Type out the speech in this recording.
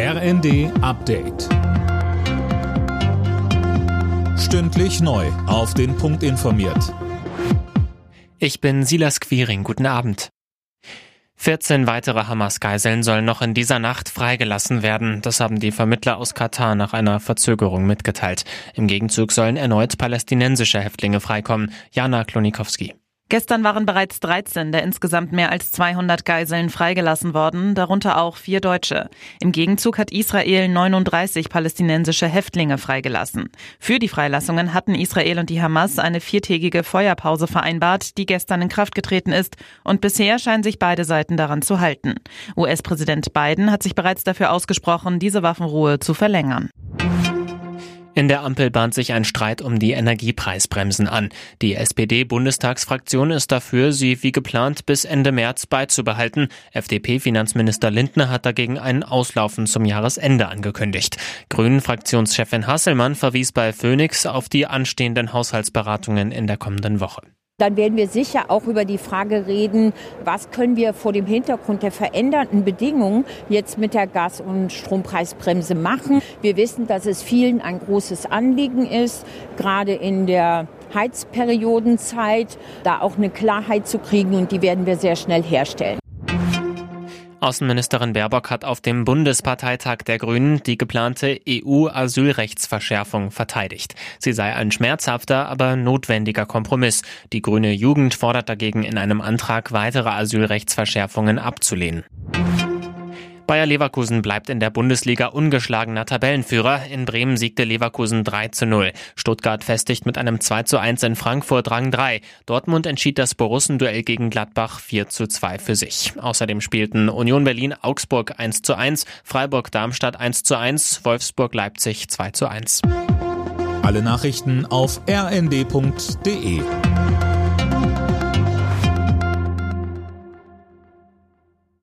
RND Update. Stündlich neu. Auf den Punkt informiert. Ich bin Silas Quiring. Guten Abend. 14 weitere Hamas-Geiseln sollen noch in dieser Nacht freigelassen werden. Das haben die Vermittler aus Katar nach einer Verzögerung mitgeteilt. Im Gegenzug sollen erneut palästinensische Häftlinge freikommen. Jana Klonikowski. Gestern waren bereits 13 der insgesamt mehr als 200 Geiseln freigelassen worden, darunter auch vier Deutsche. Im Gegenzug hat Israel 39 palästinensische Häftlinge freigelassen. Für die Freilassungen hatten Israel und die Hamas eine viertägige Feuerpause vereinbart, die gestern in Kraft getreten ist, und bisher scheinen sich beide Seiten daran zu halten. US-Präsident Biden hat sich bereits dafür ausgesprochen, diese Waffenruhe zu verlängern. In der Ampel bahnt sich ein Streit um die Energiepreisbremsen an. Die SPD-Bundestagsfraktion ist dafür, sie wie geplant bis Ende März beizubehalten. FDP-Finanzminister Lindner hat dagegen ein Auslaufen zum Jahresende angekündigt. Grünen-Fraktionschefin Hasselmann verwies bei Phoenix auf die anstehenden Haushaltsberatungen in der kommenden Woche. Dann werden wir sicher auch über die Frage reden, was können wir vor dem Hintergrund der veränderten Bedingungen jetzt mit der Gas- und Strompreisbremse machen. Wir wissen, dass es vielen ein großes Anliegen ist, gerade in der Heizperiodenzeit, da auch eine Klarheit zu kriegen und die werden wir sehr schnell herstellen. Außenministerin Baerbock hat auf dem Bundesparteitag der Grünen die geplante EU-Asylrechtsverschärfung verteidigt. Sie sei ein schmerzhafter, aber notwendiger Kompromiss. Die grüne Jugend fordert dagegen in einem Antrag weitere Asylrechtsverschärfungen abzulehnen. Bayer Leverkusen bleibt in der Bundesliga ungeschlagener Tabellenführer. In Bremen siegte Leverkusen 3 zu 0. Stuttgart festigt mit einem 2 zu 1 in Frankfurt Rang 3. Dortmund entschied das Borussenduell gegen Gladbach 4 zu 2 für sich. Außerdem spielten Union Berlin Augsburg 1 zu 1, Freiburg Darmstadt 1 zu 1, Wolfsburg Leipzig 2 zu 1. Alle Nachrichten auf rnd.de